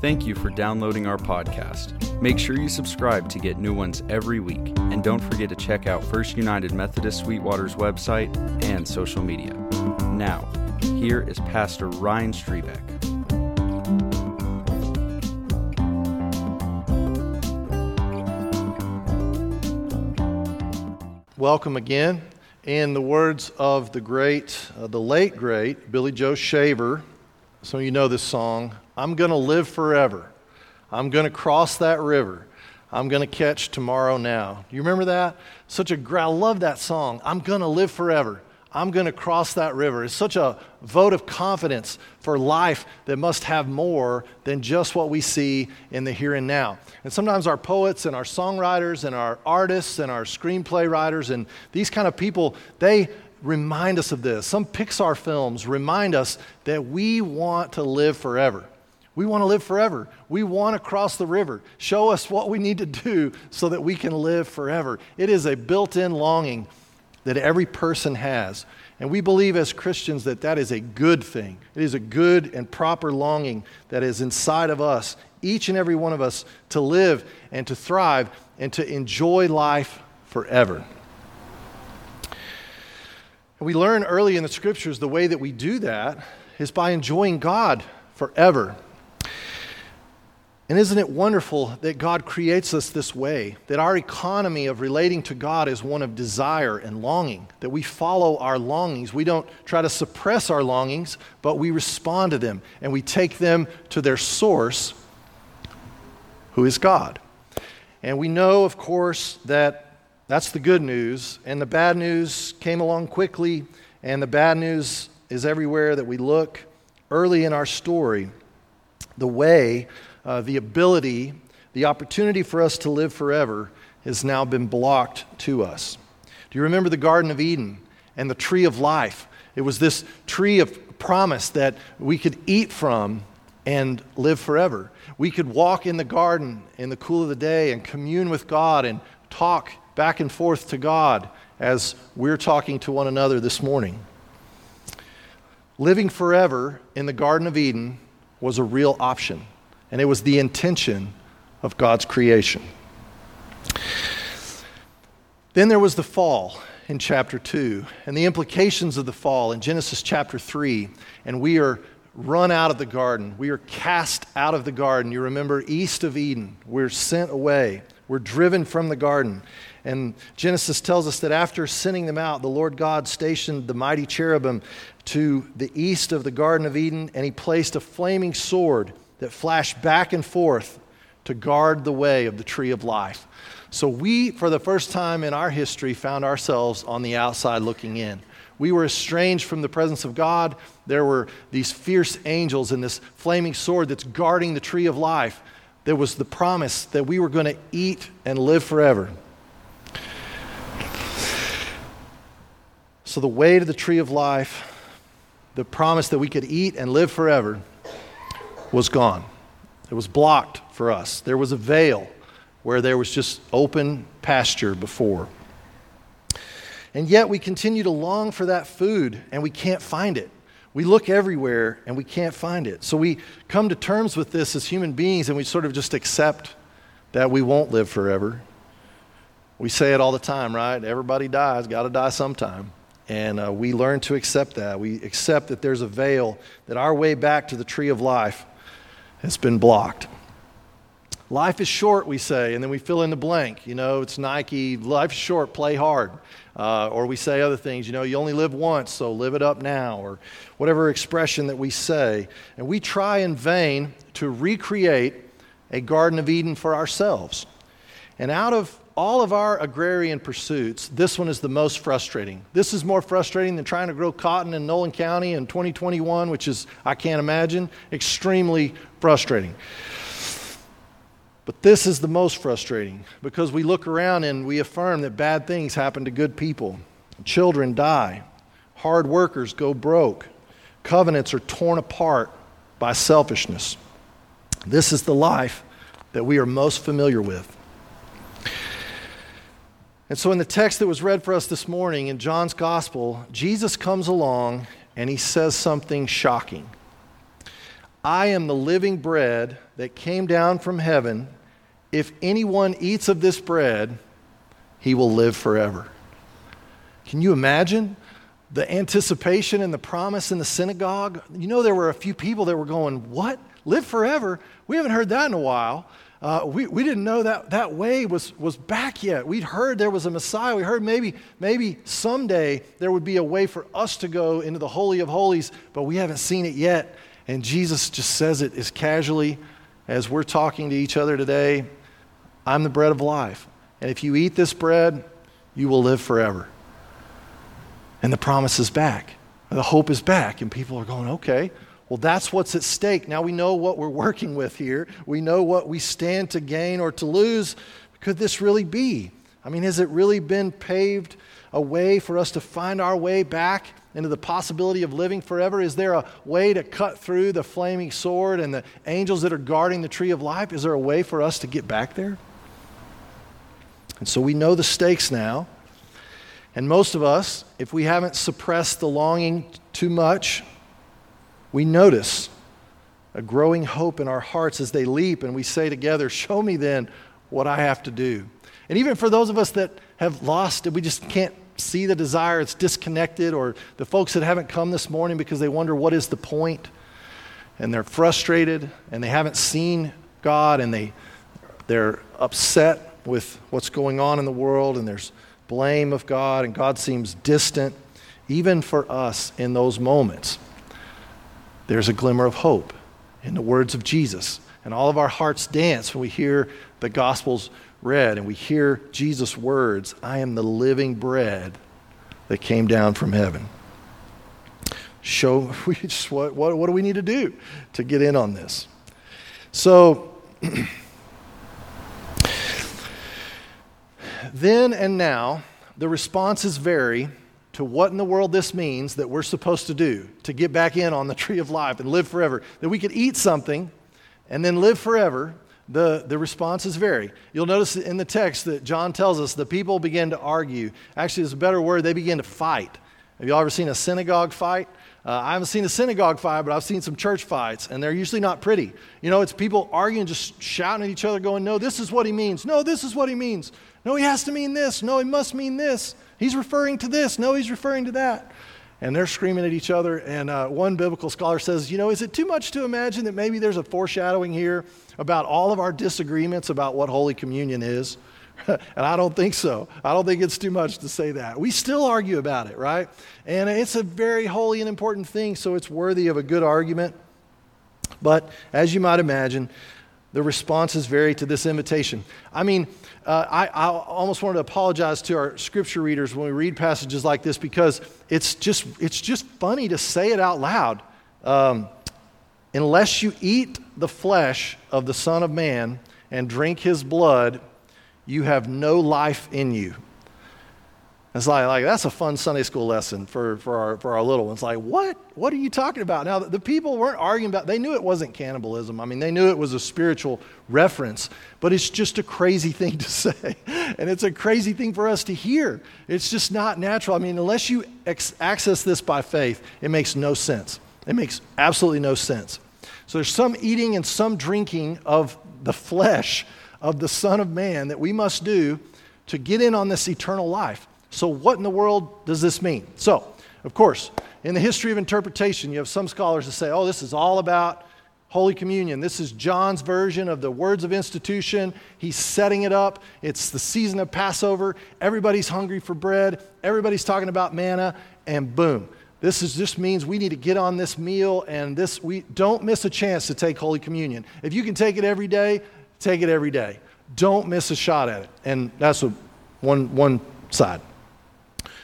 Thank you for downloading our podcast. Make sure you subscribe to get new ones every week. And don't forget to check out First United Methodist Sweetwater's website and social media. Now, here is Pastor Ryan Strebeck. Welcome again. In the words of the great, uh, the late great Billy Joe Shaver, some of you know this song, I'm going to live forever. I'm going to cross that river. I'm going to catch tomorrow now. Do you remember that? Such a I love that song. I'm going to live forever. I'm going to cross that river. It's such a vote of confidence for life that must have more than just what we see in the here and now. And sometimes our poets and our songwriters and our artists and our screenplay writers and these kind of people, they remind us of this. Some Pixar films remind us that we want to live forever. We want to live forever. We want to cross the river. Show us what we need to do so that we can live forever. It is a built in longing that every person has. And we believe as Christians that that is a good thing. It is a good and proper longing that is inside of us, each and every one of us, to live and to thrive and to enjoy life forever. We learn early in the scriptures the way that we do that is by enjoying God forever. And isn't it wonderful that God creates us this way? That our economy of relating to God is one of desire and longing, that we follow our longings. We don't try to suppress our longings, but we respond to them and we take them to their source, who is God. And we know, of course, that that's the good news. And the bad news came along quickly, and the bad news is everywhere that we look. Early in our story, the way, uh, the ability, the opportunity for us to live forever has now been blocked to us. Do you remember the Garden of Eden and the tree of life? It was this tree of promise that we could eat from and live forever. We could walk in the garden in the cool of the day and commune with God and talk back and forth to God as we're talking to one another this morning. Living forever in the Garden of Eden was a real option, and it was the intention of God's creation. Then there was the fall in chapter 2 and the implications of the fall in Genesis chapter 3, and we are run out of the garden. We are cast out of the garden. You remember, east of Eden, we're sent away. We're driven from the garden. And Genesis tells us that after sending them out, the Lord God stationed the mighty cherubim to the east of the Garden of Eden, and he placed a flaming sword that flashed back and forth to guard the way of the tree of life. So we, for the first time in our history, found ourselves on the outside looking in. We were estranged from the presence of God. There were these fierce angels and this flaming sword that's guarding the tree of life. There was the promise that we were going to eat and live forever. So, the way to the tree of life, the promise that we could eat and live forever, was gone. It was blocked for us. There was a veil where there was just open pasture before. And yet we continue to long for that food and we can't find it. We look everywhere and we can't find it. So we come to terms with this as human beings and we sort of just accept that we won't live forever. We say it all the time, right? Everybody dies, got to die sometime. And uh, we learn to accept that. We accept that there's a veil, that our way back to the tree of life has been blocked. Life is short, we say, and then we fill in the blank. You know, it's Nike, life's short, play hard. Uh, or we say other things, you know, you only live once, so live it up now, or whatever expression that we say. And we try in vain to recreate a Garden of Eden for ourselves. And out of all of our agrarian pursuits, this one is the most frustrating. This is more frustrating than trying to grow cotton in Nolan County in 2021, which is, I can't imagine, extremely frustrating. But this is the most frustrating because we look around and we affirm that bad things happen to good people. Children die, hard workers go broke, covenants are torn apart by selfishness. This is the life that we are most familiar with. And so, in the text that was read for us this morning in John's Gospel, Jesus comes along and he says something shocking. I am the living bread that came down from heaven. If anyone eats of this bread, he will live forever. Can you imagine the anticipation and the promise in the synagogue? You know, there were a few people that were going, What? Live forever? We haven't heard that in a while. Uh, we, we didn't know that that way was, was back yet. We'd heard there was a Messiah. We heard maybe, maybe someday there would be a way for us to go into the Holy of Holies, but we haven't seen it yet. And Jesus just says it as casually as we're talking to each other today I'm the bread of life. And if you eat this bread, you will live forever. And the promise is back. The hope is back. And people are going, okay, well, that's what's at stake. Now we know what we're working with here. We know what we stand to gain or to lose. Could this really be? I mean, has it really been paved a way for us to find our way back into the possibility of living forever? Is there a way to cut through the flaming sword and the angels that are guarding the tree of life? Is there a way for us to get back there? And so we know the stakes now. And most of us, if we haven't suppressed the longing too much, we notice a growing hope in our hearts as they leap, and we say together, Show me then what I have to do. And even for those of us that have lost it, we just can't see the desire, it's disconnected, or the folks that haven't come this morning because they wonder what is the point, and they're frustrated, and they haven't seen God, and they, they're upset with what's going on in the world, and there's blame of God, and God seems distant, even for us in those moments there's a glimmer of hope in the words of Jesus. And all of our hearts dance when we hear the Gospels read and we hear Jesus' words I am the living bread that came down from heaven. Show we just, what, what, what do we need to do to get in on this? So, then and now, the responses vary to what in the world this means that we're supposed to do to get back in on the tree of life and live forever. That we could eat something and then live forever. The, the responses vary. You'll notice in the text that John tells us the people begin to argue. Actually, there's a better word, they begin to fight. Have you all ever seen a synagogue fight? Uh, I haven't seen a synagogue fight, but I've seen some church fights, and they're usually not pretty. You know, it's people arguing, just shouting at each other, going, No, this is what he means. No, this is what he means. No, he has to mean this. No, he must mean this. He's referring to this. No, he's referring to that. And they're screaming at each other. And uh, one biblical scholar says, You know, is it too much to imagine that maybe there's a foreshadowing here about all of our disagreements about what Holy Communion is? and I don't think so. I don't think it's too much to say that. We still argue about it, right? And it's a very holy and important thing, so it's worthy of a good argument. But as you might imagine, the responses vary to this invitation. I mean, uh, I, I, almost wanted to apologize to our scripture readers when we read passages like this because it's just, it's just funny to say it out loud. Um, Unless you eat the flesh of the Son of Man and drink his blood, you have no life in you. It's like, like that's a fun Sunday school lesson for, for, our, for our little ones. Like, what? What are you talking about? Now, the people weren't arguing about, they knew it wasn't cannibalism. I mean, they knew it was a spiritual reference, but it's just a crazy thing to say. And it's a crazy thing for us to hear. It's just not natural. I mean, unless you ex- access this by faith, it makes no sense. It makes absolutely no sense. So there's some eating and some drinking of the flesh of the Son of Man that we must do to get in on this eternal life. So, what in the world does this mean? So, of course, in the history of interpretation, you have some scholars that say, oh, this is all about Holy Communion. This is John's version of the words of institution. He's setting it up. It's the season of Passover. Everybody's hungry for bread. Everybody's talking about manna, and boom. This is, just means we need to get on this meal, and this we don't miss a chance to take Holy Communion. If you can take it every day, take it every day. Don't miss a shot at it. And that's a, one, one side.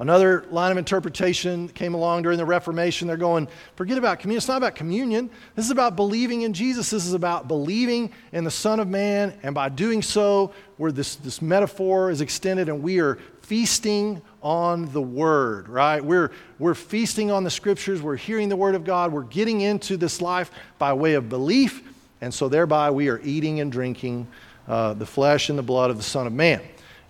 Another line of interpretation came along during the Reformation. They're going, forget about communion. It's not about communion. This is about believing in Jesus. This is about believing in the Son of Man. And by doing so, where this, this metaphor is extended, and we are feasting on the Word, right? We're, we're feasting on the Scriptures. We're hearing the Word of God. We're getting into this life by way of belief. And so, thereby, we are eating and drinking uh, the flesh and the blood of the Son of Man.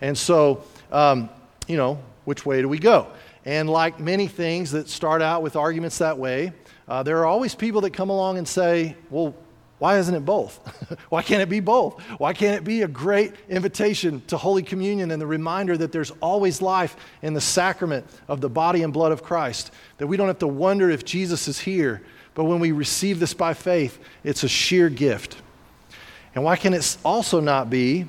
And so, um, you know, which way do we go? And like many things that start out with arguments that way, uh, there are always people that come along and say, well, why isn't it both? Why can't it be both? Why can't it be a great invitation to Holy Communion and the reminder that there's always life in the sacrament of the body and blood of Christ? That we don't have to wonder if Jesus is here, but when we receive this by faith, it's a sheer gift. And why can it also not be,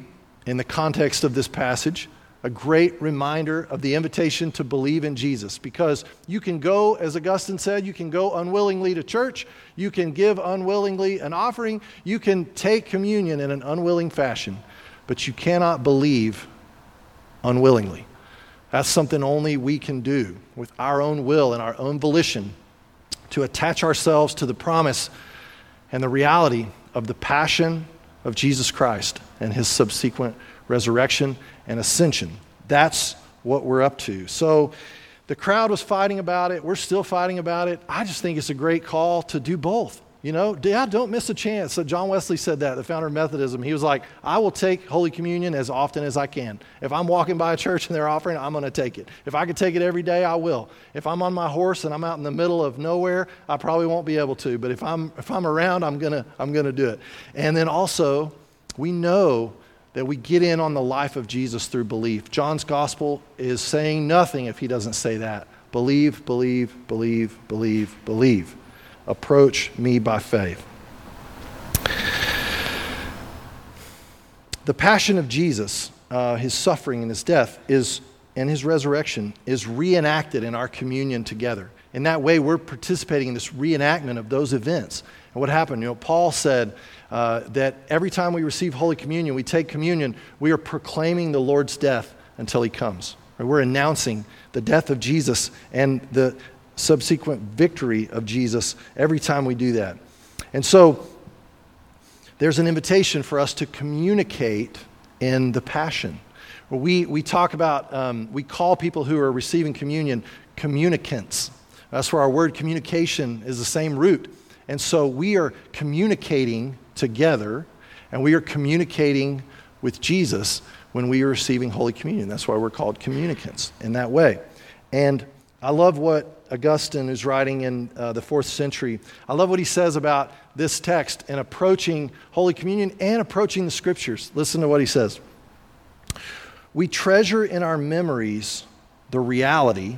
in the context of this passage, a great reminder of the invitation to believe in Jesus because you can go, as Augustine said, you can go unwillingly to church, you can give unwillingly an offering, you can take communion in an unwilling fashion, but you cannot believe unwillingly. That's something only we can do with our own will and our own volition to attach ourselves to the promise and the reality of the passion of Jesus Christ and his subsequent resurrection and ascension. That's what we're up to. So the crowd was fighting about it. We're still fighting about it. I just think it's a great call to do both. You know, yeah, don't miss a chance. So John Wesley said that, the founder of Methodism. He was like, I will take Holy Communion as often as I can. If I'm walking by a church and they're offering, I'm going to take it. If I could take it every day, I will. If I'm on my horse and I'm out in the middle of nowhere, I probably won't be able to. But if I'm if I'm around, I'm gonna I'm gonna do it. And then also, we know that we get in on the life of Jesus through belief. John's gospel is saying nothing if he doesn't say that. Believe, believe, believe, believe, believe. Approach me by faith. The passion of Jesus, uh, his suffering and his death, is and his resurrection is reenacted in our communion together. In that way, we're participating in this reenactment of those events. And what happened? You know, Paul said uh, that every time we receive Holy Communion, we take communion, we are proclaiming the Lord's death until he comes. We're announcing the death of Jesus and the subsequent victory of Jesus every time we do that. And so there's an invitation for us to communicate in the passion. We, we talk about, um, we call people who are receiving communion communicants. That's where our word communication is the same root. And so we are communicating together and we are communicating with Jesus when we are receiving Holy Communion. That's why we're called communicants in that way. And I love what Augustine is writing in uh, the fourth century. I love what he says about this text and approaching Holy Communion and approaching the scriptures. Listen to what he says. We treasure in our memories the reality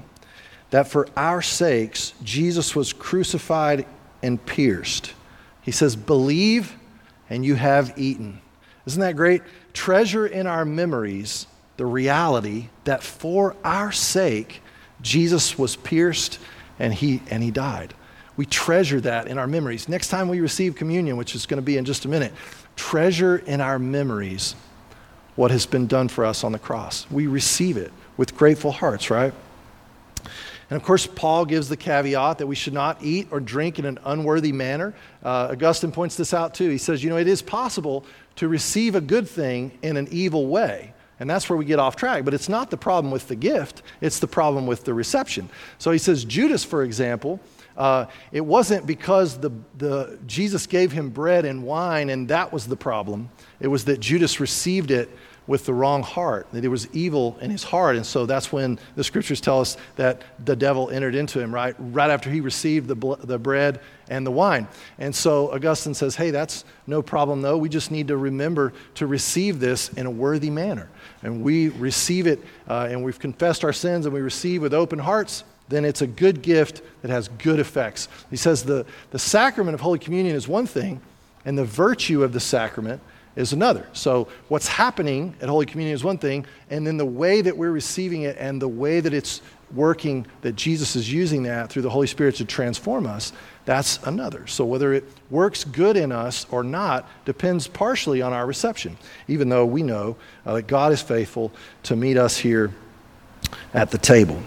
that for our sakes Jesus was crucified and pierced. He says, Believe and you have eaten. Isn't that great? Treasure in our memories the reality that for our sake, Jesus was pierced and he, and he died. We treasure that in our memories. Next time we receive communion, which is going to be in just a minute, treasure in our memories what has been done for us on the cross. We receive it with grateful hearts, right? And of course, Paul gives the caveat that we should not eat or drink in an unworthy manner. Uh, Augustine points this out too. He says, you know, it is possible to receive a good thing in an evil way. And that's where we get off track. But it's not the problem with the gift, it's the problem with the reception. So he says, Judas, for example, uh, it wasn't because the, the, Jesus gave him bread and wine and that was the problem. It was that Judas received it with the wrong heart, that there was evil in his heart. And so that's when the scriptures tell us that the devil entered into him, right? Right after he received the, bl- the bread and the wine. And so Augustine says, hey, that's no problem, though. We just need to remember to receive this in a worthy manner. And we receive it, uh, and we've confessed our sins, and we receive with open hearts. Then it's a good gift that has good effects. He says the, the sacrament of Holy Communion is one thing, and the virtue of the sacrament is another. So, what's happening at Holy Communion is one thing, and then the way that we're receiving it and the way that it's working, that Jesus is using that through the Holy Spirit to transform us, that's another. So, whether it works good in us or not depends partially on our reception, even though we know uh, that God is faithful to meet us here at the table.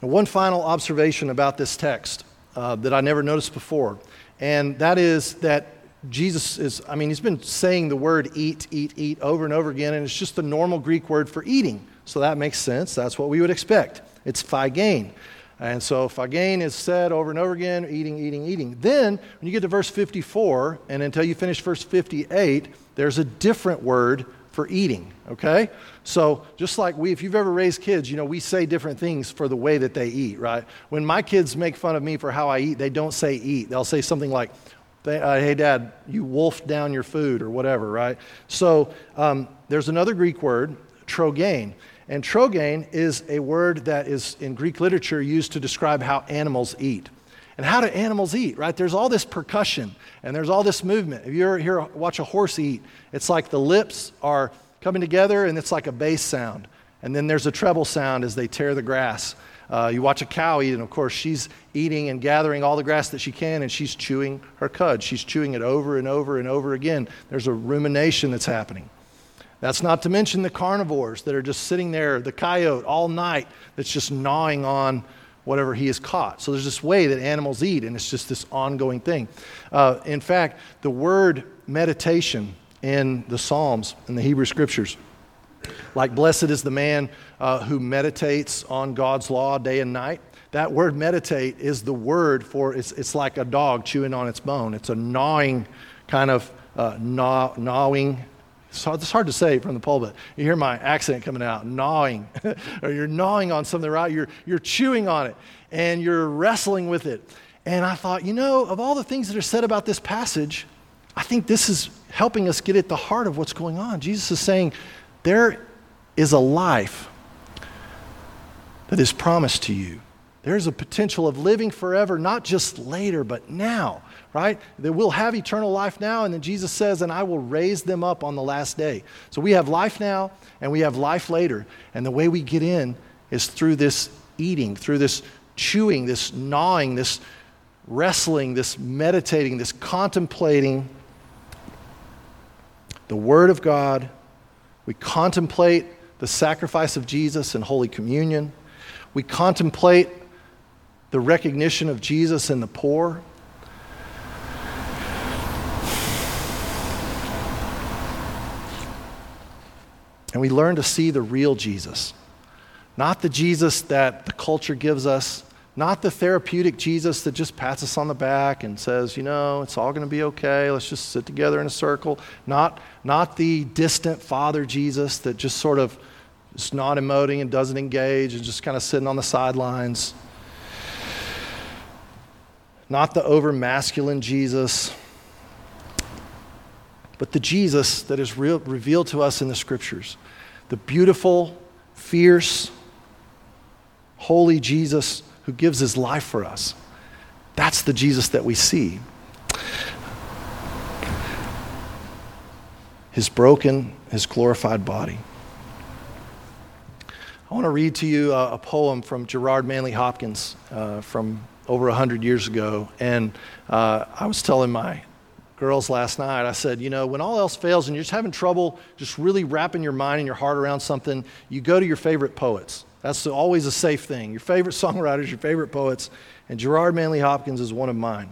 One final observation about this text uh, that I never noticed before. And that is that Jesus is, I mean, he's been saying the word eat, eat, eat over and over again, and it's just the normal Greek word for eating. So that makes sense. That's what we would expect. It's phagein. And so phagein is said over and over again eating, eating, eating. Then, when you get to verse 54, and until you finish verse 58, there's a different word for eating, okay? So, just like we, if you've ever raised kids, you know, we say different things for the way that they eat, right? When my kids make fun of me for how I eat, they don't say eat. They'll say something like, uh, hey, dad, you wolfed down your food or whatever, right? So, um, there's another Greek word, trogein. And trogein is a word that is in Greek literature used to describe how animals eat. And how do animals eat, right? There's all this percussion and there's all this movement. If you ever hear, watch a horse eat, it's like the lips are coming together and it's like a bass sound. And then there's a treble sound as they tear the grass. Uh, you watch a cow eat, and of course, she's eating and gathering all the grass that she can, and she's chewing her cud. She's chewing it over and over and over again. There's a rumination that's happening. That's not to mention the carnivores that are just sitting there, the coyote all night that's just gnawing on whatever he has caught. So there's this way that animals eat, and it's just this ongoing thing. Uh, in fact, the word meditation in the Psalms, in the Hebrew Scriptures, like blessed is the man uh, who meditates on God's law day and night. That word meditate is the word for it's, it's like a dog chewing on its bone. It's a gnawing kind of uh, gnaw, gnawing it's hard to say from the pulpit. You hear my accent coming out, gnawing, or you're gnawing on something, right? You're, you're chewing on it and you're wrestling with it. And I thought, you know, of all the things that are said about this passage, I think this is helping us get at the heart of what's going on. Jesus is saying, there is a life that is promised to you. There's a potential of living forever, not just later, but now right? That we'll have eternal life now, and then Jesus says, and I will raise them up on the last day. So we have life now, and we have life later. And the way we get in is through this eating, through this chewing, this gnawing, this wrestling, this meditating, this contemplating the Word of God. We contemplate the sacrifice of Jesus in Holy Communion. We contemplate the recognition of Jesus in the poor. We learn to see the real Jesus, not the Jesus that the culture gives us, not the therapeutic Jesus that just pats us on the back and says, you know, it's all going to be okay. Let's just sit together in a circle. Not, not the distant Father Jesus that just sort of is not emoting and doesn't engage and just kind of sitting on the sidelines. Not the over masculine Jesus but the Jesus that is real, revealed to us in the scriptures. The beautiful, fierce, holy Jesus who gives his life for us. That's the Jesus that we see. His broken, his glorified body. I want to read to you a, a poem from Gerard Manley Hopkins uh, from over 100 years ago. And uh, I was telling my girls last night. I said, you know, when all else fails and you're just having trouble just really wrapping your mind and your heart around something, you go to your favorite poets. That's always a safe thing. Your favorite songwriters, your favorite poets. And Gerard Manley Hopkins is one of mine.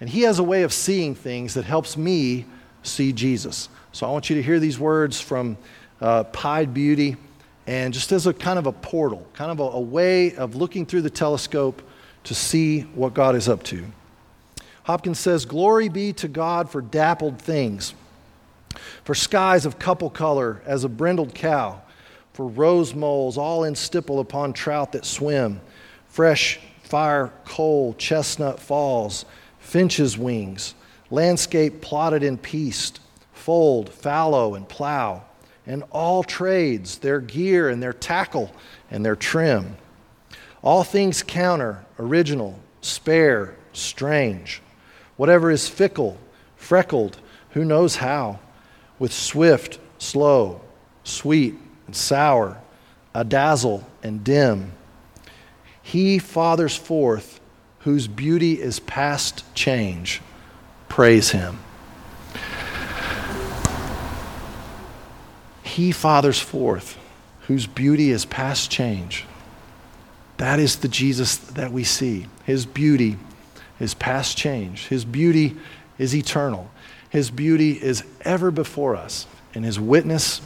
And he has a way of seeing things that helps me see Jesus. So I want you to hear these words from uh, Pied Beauty, and just as a kind of a portal, kind of a, a way of looking through the telescope to see what God is up to. Hopkins says, Glory be to God for dappled things, for skies of couple color as a brindled cow, for rose moles all in stipple upon trout that swim, fresh fire coal, chestnut falls, finch's wings, landscape plotted in peace, fold, fallow, and plow, and all trades, their gear and their tackle and their trim. All things counter, original, spare, strange whatever is fickle, freckled, who knows how, with swift, slow, sweet, and sour, a dazzle and dim. He fathers forth whose beauty is past change. Praise him. He fathers forth whose beauty is past change. That is the Jesus that we see. His beauty is past change. His beauty is eternal. His beauty is ever before us in His witness,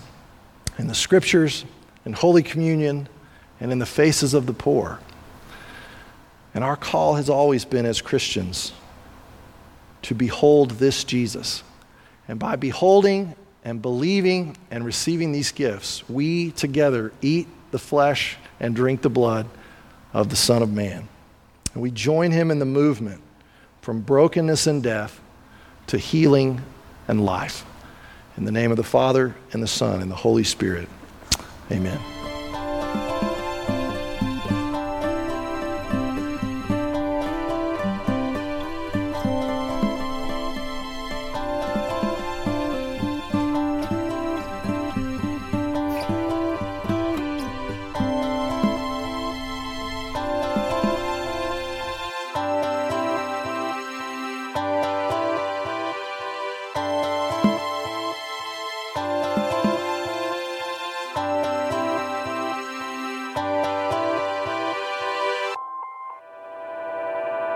in the scriptures, in Holy Communion, and in the faces of the poor. And our call has always been as Christians to behold this Jesus. And by beholding and believing and receiving these gifts, we together eat the flesh and drink the blood of the Son of Man. And we join him in the movement from brokenness and death to healing and life. In the name of the Father, and the Son, and the Holy Spirit. Amen.